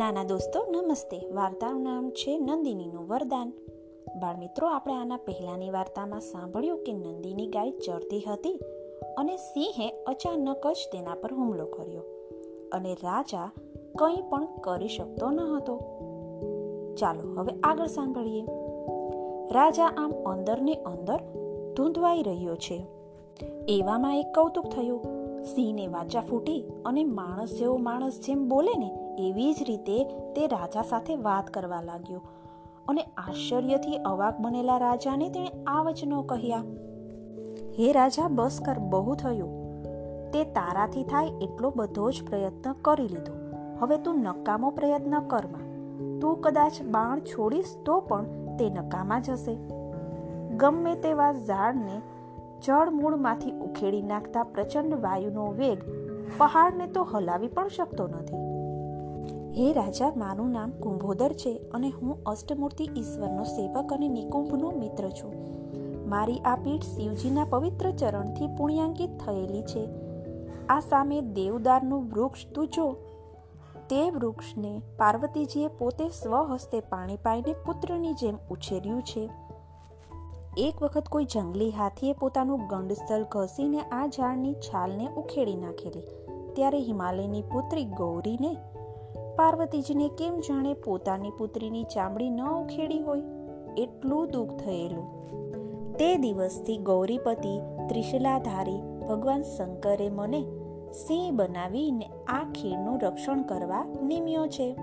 નાના દોસ્તો, નમસ્તે. વાર્તાનું નામ છે નંદિનીનું વરદાન. બાળમિત્રો, આપણે આના પહેલાની વાર્તામાં સાંભળ્યું કે નંદિની ગાય ચરતી હતી અને સિંહે અચાનક જ તેના પર હુમલો કર્યો અને રાજા કંઈ પણ કરી શકતો ન હતો. ચાલો, હવે આગળ સાંભળીએ. રાજા આમ અંદરને અંદર ધૂંધવાઈ રહ્યો છે. એવામાં એક કૌતુક થયું. સિંહને વાચા ફૂટી અને માણસ જેવો માણસ જેમ બોલે ને એવી જ રીતે તે રાજા સાથે વાત કરવા લાગ્યો અને આશ્ચર્યથી અવાક બનેલા રાજાને તેણે આ વચનો કહ્યા, હે રાજા બસ કર બહુ થયું. તે તારાથી થાય એટલો બધો જ પ્રયત્ન કરી લીધો. હવે તું નકામો પ્રયત્ન કરમાં તું કદાચ બાણ છોડીશ તો પણ તે નકામા જશે. ગમે તેવા ઝાડને જળમૂળમાંથી ઉખેડી નાખતા પ્રચંડ વાયુનો વેગ પહાડને તો હલાવી પણ શકતો નથી. હે રાજા, મારું નામ કુંભોદર છે અને હું અષ્ટમૂર્તિ ઈશ્વરનો સેવક અને નિકુંભનો મિત્ર છું. મારી આ પીઠ શિવજીના પવિત્ર ચરણથી પુણ્યાંકિત થયેલી છે. આ સામે દેવદારનું વૃક્ષ તું જો તે વૃક્ષને પાર્વતીજીએ પોતે સ્વહસ્તે પાણી પાઈને પુત્રની જેમ ઉછેર્યું છે. એક વખત કોઈ જંગલી હાથીએ પોતાનું ગંડસ્થળ ઘસીને આ ઝાડની છાલને ઉખેડી નાખેલી. ત્યારે હિમાલયની પુત્રી ગૌરીને પાર્વતીજીને કેમ જાણે પોતાની પુત્રીની ચામડી ન ઉખેડી હોય? એટલું દુઃખ થયેલું. તે દિવસથી ગૌરીપતિ ત્રિશલાધારી ભગવાન શંકરે મને સિંહ બનાવીને આ ખીરનું રક્ષણ કરવા નિમ્યો છે.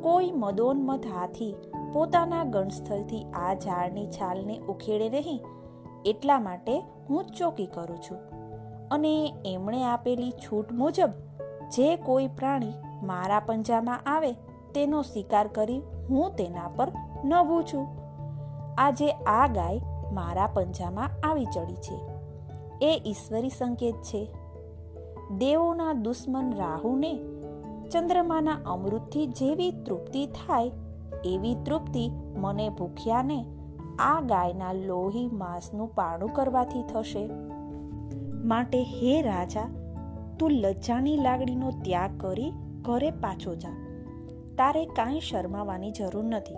કોઈ મદોન્મત હાથી પોતાના ગણસ્થળથી આ ઝાડની છાલને ઉખેડે નહીં, એટલા માટે હું ચોકી કરું છું. અને એમણે આપેલી છૂટ મુજબ જે કોઈ પ્રાણી મારા પંજામાં આવે તેનો શિકાર કરી હું તેના પર નભું છું. આજે આ ગાય મારા પંજામાં આવી ચડી છે. એ ઈશ્વરી સંકેત છે. દેવોના દુશ્મન રાહુને ચંદ્રમાના અમૃતથી જેવી તૃપ્તિ થાય એવી તૃપ્તિ મને ભૂખ્યાને આ ગાયના લોહી માંસનું પાણું કરવાથી થશે. માટે હે રાજા, તું લજ્જાની લાગણીનો ત્યાગ કરી ઘરે પાછો જા. તારે કાંઈ શરમાવાની જરૂર નથી.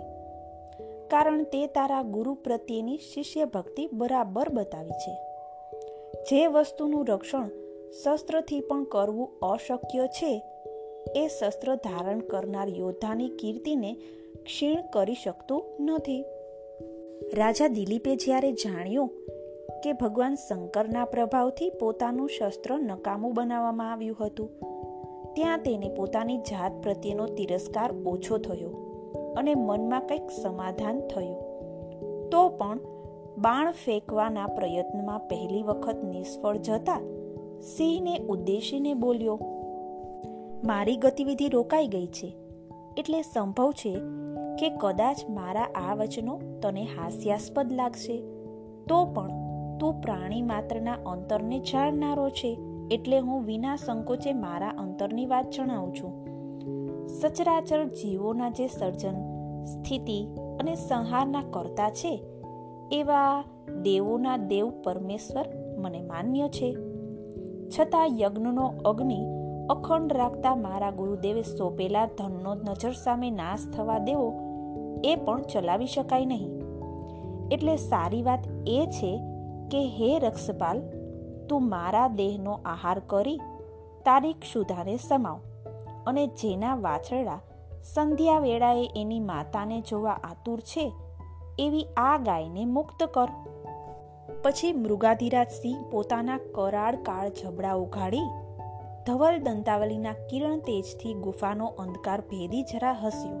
કારણ તે તારા ગુરુ પ્રત્યેની શિષ્ય ભક્તિ બરાબર બતાવી છે. જે વસ્તુનું રક્ષણ શસ્ત્રથી પણ કરવું અશક્ય છે, એ શસ્ત્ર ધારણ કરનાર યોદ્ધાની કીર્તિને ક્ષીણ કરી શકતું નથી. રાજા દિલીપે જ્યારે જાણ્યું કે ભગવાન શંકરના પ્રભાવથી પોતાનું શસ્ત્ર નકામું બનાવવામાં આવ્યું હતું ત્યાં તેને પોતાની જાત પ્રત્યેનો તિરસ્કાર ઓછો થયો અને મનમાં કંઈક સમાધાન થયું. તો પણ બાણ ફેંકવાના પ્રયત્નમાં પહેલી વખત નિષ્ફળ જતા સિંહને ઉદ્દેશીને બોલ્યો, મારી ગતિવિધિ રોકાઈ ગઈ છે. એટલે સંભવ છે કે કદાચ મારા આ વચનો તને હાસ્યાસ્પદ લાગશે. તો પણ તું પ્રાણી માત્રના અંતરને જાણનારો છે. એટલે હું વિના સંકોચે મારા અંતરની વાત જણાવું છું. સચરાચર જીવોના જે સર્જન, સ્થિતિ અને સંહારના કરતા છે, એવા દેવોના દેવ પરમેશ્વર મને માન્ય છે. છતાં યજ્ઞનો અગ્નિ અખંડ રાખતા મારા ગુરુદેવે સોંપેલા ધનનો નજર સામે નાશ થવા દેવો એ પણ ચલાવી શકાય નહીં. એટલે સારી વાત એ છે કે, હે રક્ષપાલ તું મારા દેહનો આહાર કરી, તારી ક્ષુધાને સમાવ. અને જેના વાછરડા સંધ્યા વેળાએ એની માતાને જોવા આતુર છે, એવી આ ગાયને મુક્ત કર. પછી મૃગાધિરાજ સિંહ પોતાના કરાળ કાળ જબડા ઉઘાડી, ધવલ દંતાવલીના કિરણ તેજથી ગુફાનો અંધકાર ભેદી જરા હસ્યો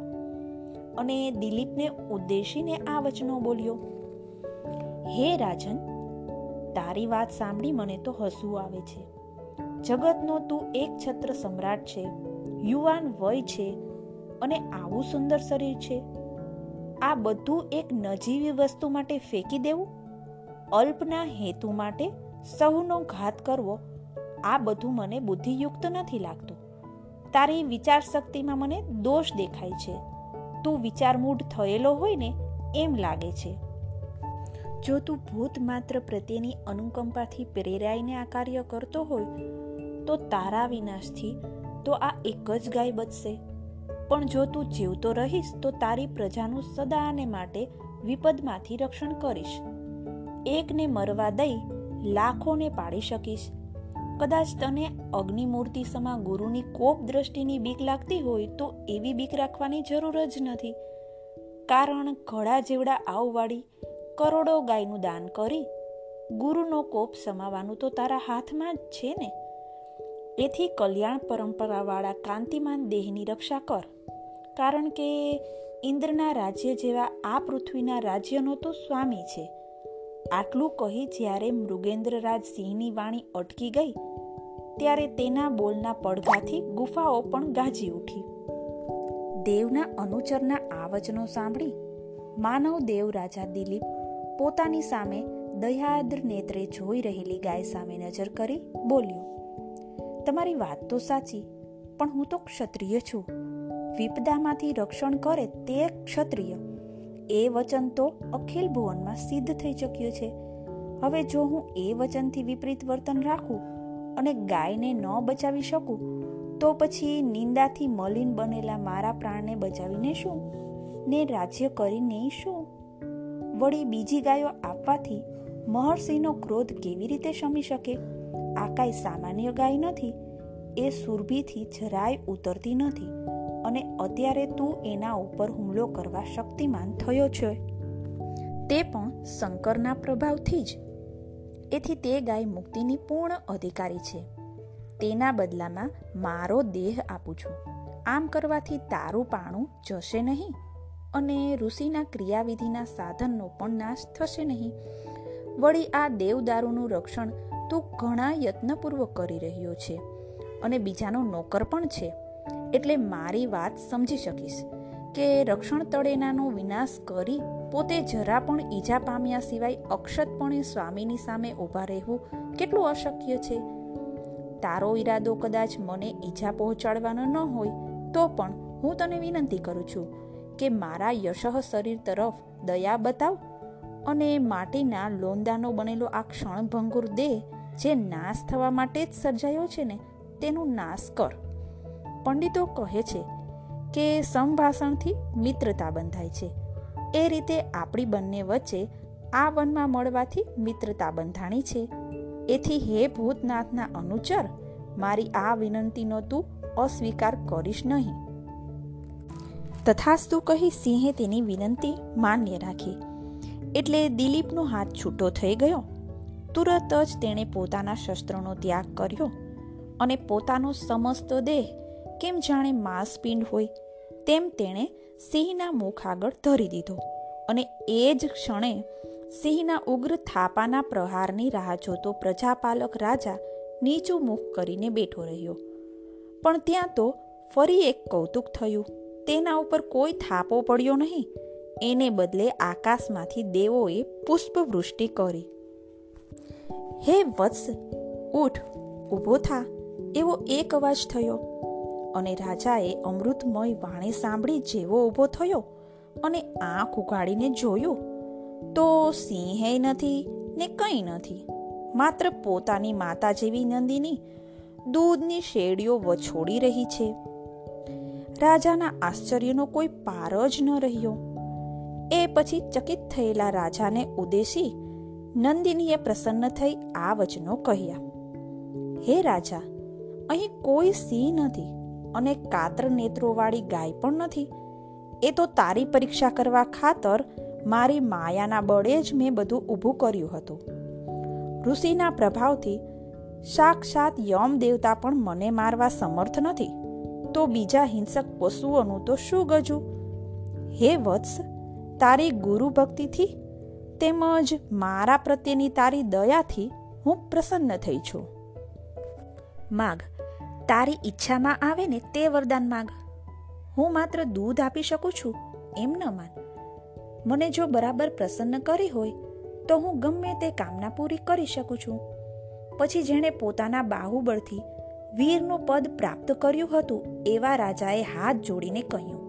અને દિલીપને ઉદ્દેશીને આ વચનો બોલ્યો, હે રાજન તારી વાત સાંભળી મને તો હસવું આવે છે. જગતનો તું એક છત્ર સમ્રાટ છે, યુવાન વય છે અને આવું સુંદર શરીર છે. આ બધું એક નજીવી વસ્તુ માટે ફેંકી દેવું? અલ્પના હેતુ માટે સૌનો ઘાત કરવો? આ બધું મને બુદ્ધિયુક્ત નથી લાગતું. તારી વિચાર શક્તિમાં મને દોષ દેખાય છે. તું વિચારમૂઢ થયેલો હોય ને એમ લાગે છે. જો તું ભૂત માત્ર પ્રત્યેની અનુકંપાથી પ્રેરાઈને આ કાર્ય કરતો હોય, તો તારા વિનાશથી તો આ એક જ ગાય બચશે. પણ જો તું જીવતો રહીશ, તો તારી પ્રજાનું સદાને માટે વિપદમાંથી રક્ષણ કરીશ. એકને મરવા દઈ લાખોને પાડી શકીશ. કદાચ તને અગ્નિમૂર્તિ સમા ગુરુની કોપ દ્રષ્ટિની બીક લાગતી હોય, તો એવી બીક રાખવાની જરૂર જ નથી. કારણ ઘડા જેવડા આવવાળી કરોડો ગાયનું દાન કરી ગુરુનો કોપ સમાવાનું તો તારા હાથમાં જ છે ને? એથી કલ્યાણ પરંપરાવાળા કાંતિમાન દેહની રક્ષા કર. કારણ કે ઇન્દ્રના રાજ્ય જેવા આ પૃથ્વીના રાજ્યનો તો સ્વામી છે. આટલું કહી જ્યારે મૃગેન્દ્રરાજ સિંહની વાણી અટકી ગઈ, ત્યારે તેના બોલના પડઘાથી ગુફાઓ પણ ગાજી ઉઠી. દેવના અનુચરના આ વચનો સાંભળી માનવ દેવ રાજા દિલીપ પોતાની સામે દયાદ્ર નેત્રે જોઈ રહેલી ગાય સામે નજર કરી બોલ્યો, તમારી વાત તો સાચી, પણ હું તો ક્ષત્રિય છું. વિપદામાંથી રક્ષણ કરે તે ક્ષત્રિય. એ વચન તો અખિલ ભુવનમાં સિદ્ધ થઈ ચૂક્યું છે. હવે જો હું એ વચનથી વિપરીત વર્તન રાખું અને ગાયને ન બચાવી શકું, તો પછી નિંદાથી મલિન બનેલા મારા પ્રાણને બચાવીને શું? ને રાજ્ય કરીને શું? વળી બીજી ગાયો આપવાથી મહર્ષિનો ક્રોધ કેવી રીતે શમી શકે? આ કાંઈ સામાન્ય ગાય નથી. એ સુરભીથી જરાય ઉતરતી નથી અને અત્યારે તું એના ઉપર હુમલો કરવા શક્તિમાન થયો છે. તે પણ શંકરના પ્રભાવથી જ. એથી તે ગાય મુક્તિની પૂર્ણ અધિકારી છે. તેના બદલામાં મારો દેહ આપું છું. આમ કરવાથી તારું પાણું જશે નહીં. અને ઋષિના ક્રિયાવિધિના સાધનનો પણ નાશ થશે નહીં. વળી આ દેવદારૂનું રક્ષણ તું ઘણા યત્નપૂર્વક કરી રહ્યો છે અને બીજાનો નોકર પણ છે. એટલે મારી વાત સમજી શકીશ કે રક્ષણ તળેનાનો વિનાશ કરી પોતે જરા પણ ઈજા પામ્યા સિવાય અક્ષતપણે સ્વામીની સામે ઊભા રહેવું કેટલું અશક્ય છે? તારો ઈરાદો કદાચ મને ઈજા પહોંચાડવાનો ન હોય તો પણ હું તને વિનંતી કરું છું. કે મારા યશઃ શરીર તરફ દયા બતાવ અને માટીના લોંદાનો બનેલો આ ક્ષણભંગુર દેહ જે નાશ થવા માટે જ સર્જાયો છે ને, તેનું નાશ કર. પંડિતો કહે છે કે સંભાષણથી મિત્રતા બંધાય છે. એ રીતે આપણી બંને વચ્ચે આ વનમાં મળવાથી મિત્રતા બંધાણી છે. એથી હે ભૂતનાથના અનુચર, મારી આ વિનંતીનો તું અસ્વીકાર કરીશ નહીં. તથાસ્તુ કહી સિંહે તેની વિનંતી માન્ય રાખી. એટલે દિલીપનો હાથ છૂટો થઈ ગયો. તુરત જ તેણે પોતાના શસ્ત્રનો ત્યાગ કર્યો અને પોતાનો સમસ્ત દેહ, કેમ જાણે માંસપિંડ હોય, તેમ તેણે સિંહના મુખ આગળ ધરી દીધો અને એ જ ક્ષણે સિંહના ઉગ્ર થાપાના પ્રહારની રાહ જોતો પ્રજાપાલક રાજા નીચું મુખ કરીને બેઠો રહ્યો. પણ ત્યાં તો ફરી એક કૌતુક થયું. તેના ઉપર કોઈ થાપો પડ્યો નહીં. એને બદલે આકાશમાંથી દેવોએ પુષ્પવૃષ્ટિ કરી. હે વત્સ, ઉઠ, ઊભો થા, એવો એક અવાજ થયો. અને રાજાએ અમૃતમય વાણી સાંભળી જેવો ઊભો થયો અને આંખ ઉગાડીને જોયું. તો સિંહે નથી ને કંઈ નથી, માત્ર પોતાની માતા જેવી નંદીની. દૂધની શેડીઓ વછોડી રહી છે. રાજાના આશ્ચર્યનો કોઈ પાર જ ન રહ્યો. એ પછી ચકિત થયેલા રાજાને ઉદ્દેશી નંદિનીએ પ્રસન્ન થઈ આ વચનો કહ્યા. હે રાજા, અહીં કોઈ સિંહ નથી અને કાતર નેત્રોવાળી ગાય પણ નથી. એ તો તારી પરીક્ષા કરવા ખાતર મારી માયાના બળે જ મેં બધું ઊભું કર્યું હતું. ઋષિના પ્રભાવથી સાક્ષાત યમ દેવતા પણ મને મારવા સમર્થ નથી. તો બીજા હિંસક પશુઓનું તો શું ગજું? હે વત્સ, તારી ગુરુ ભક્તિથી તેમજ મારા પ્રત્યેની તારી દયાથી હું પ્રસન્ન થઈ છું. માગ, તારી ઈચ્છામાં આવે ને તે વરદાન માગ. હું માત્ર દૂધ આપી શકું છું, એમ ન માન. મને જો બરાબર પ્રસન્ન કરી હોય, તો હું ગમે તે કામના પૂરી કરી શકું છું. પછી જેણે પોતાના બાહુબળથી વીરનું પદ પ્રાપ્ત કર્યું હતું એવા રાજાએ હાથ જોડીને કહ્યું,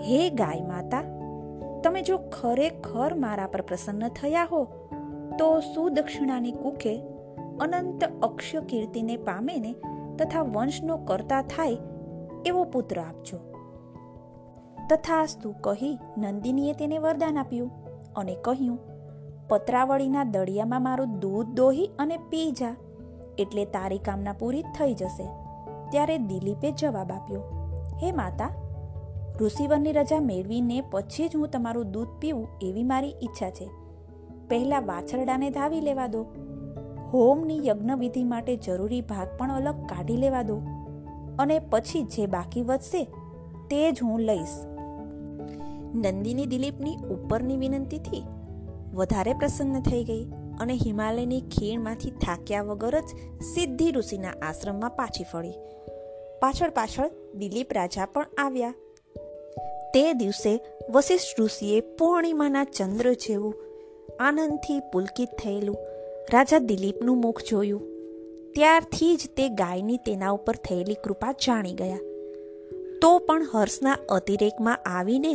હે ગાય માતા, તમે જો ખરેખર મારા પર પ્રસન્ન થયા હો, તો સુદક્ષિણાની કુખે અનંત અક્ષય કીર્તિને પામે ને તથા વંશનો કરતા થાય એવો પુત્ર આપજો. તથાસ્તુ કહી નંદિનીએ તેને વરદાન આપ્યું અને કહ્યું, પત્રાવળીના દળિયામાં મારું દૂધ દોહી અને પી જા. એટલે તારી કામના પૂરી થઈ જશે. ત્યારે દિલીપે જવાબ આપ્યો, હે માતા, ઋષિવરની રજા મેળવીને પછી જ હું તમારું દૂધ પીવું એવી મારી ઈચ્છા છે. પહેલાં વાછરડાને ધાવી લેવા દો. હોમની યજ્ઞવિધિ માટે જરૂરી ભાગ પણ અલગ કાઢી લેવા દો. અને પછી જે બાકી વધશે તે જ હું લઈશ. નંદિની દિલીપની ઉપરની વિનંતીથી વધારે પ્રસન્ન થઈ ગઈ. અને હિમાલયની ખીણમાંથી થાક્યા વગર જ સિદ્ધિ ઋષિના આશ્રમમાં પાછી ફળી પાછળ પાછળ દિલીપ રાજા પણ આવ્યા. તે દિવસે વશિષ્ઠ ઋષિએ પૂર્ણિમાના ચંદ્ર જેવું આનંદથી પુલકિત થયેલું રાજા દિલીપનું મુખ જોયું. ત્યારથી જ તે ગાયની તેના ઉપર થયેલી કૃપા જાણી ગયા. તો પણ હર્ષના અતિરેકમાં આવીને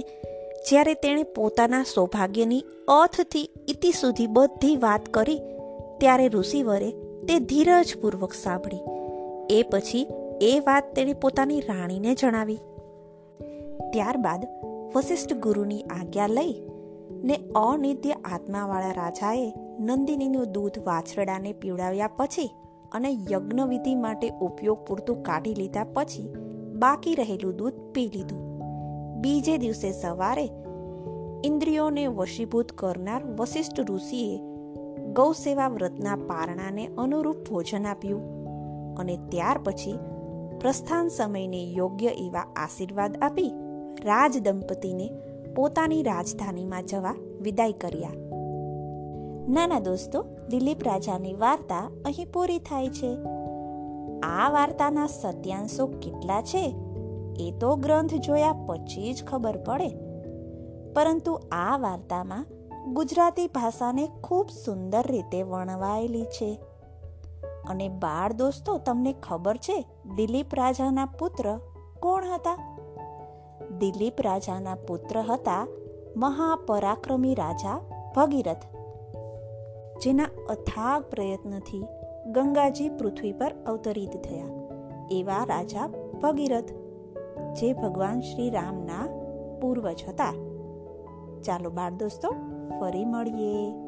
જ્યારે તેણે પોતાના સૌભાગ્યની અથથી ઇતિ સુધી બધી વાત કરી, ત્યારે ઋષિવરે તે ધીરજપૂર્વક સાંભળી. એ પછી એ વાત તેણે પોતાની રાણીને જણાવી. ત્યારબાદ વશિષ્ઠ ગુરુની આજ્ઞા લઈ ને અનિત્ય આત્માવાળા રાજાએ નંદિનીનું દૂધ વાછરડાને પીવડાવ્યા પછી અને યજ્ઞવિધિ માટે ઉપયોગ પૂરતું કાઢી લીધા પછી બાકી રહેલું દૂધ પી લીધું. બીજે દિવસે સવારે ઇન્દ્રિયોને વશીભૂત કરનાર વશિષ્ઠ ઋષિએ ગૌસેવા વ્રતના પારણાને અનુરૂપ ભોજન આપ્યું અને ત્યાર પછી પ્રસ્થાન સમયને યોગ્ય એવા આશીર્વાદ આપી રાજ દંપતીને પોતાની રાજધાનીમાં જવા વિદાય કર્યા. નાના દોસ્તો, દિલીપ રાજાની વાર્તા અહીં પૂરી થાય છે. આ વાર્તાના સત્યાંશો કેટલા છે? એ તો ગ્રંથ જોયા પછી જ ખબર પડે. પરંતુ આ વાર્તામાં ગુજરાતી ભાષાને ખૂબ સુંદર રીતે વર્ણવાયેલી છે. અને બાળ દોસ્તો, તમને ખબર છે દિલીપ રાજાના પુત્ર કોણ હતા? દિલીપ રાજાના પુત્ર હતા મહાપરાક્રમી રાજા ભગીરથ, જેના અથાગ પ્રયત્નથી ગંગાજી પૃથ્વી પર અવતરિત થયા. એવા રાજા ભગીરથ જે ભગવાન શ્રી રામના પૂર્વજ હતા. ચાલો બાળ દોસ્તો ફરી મળીએ.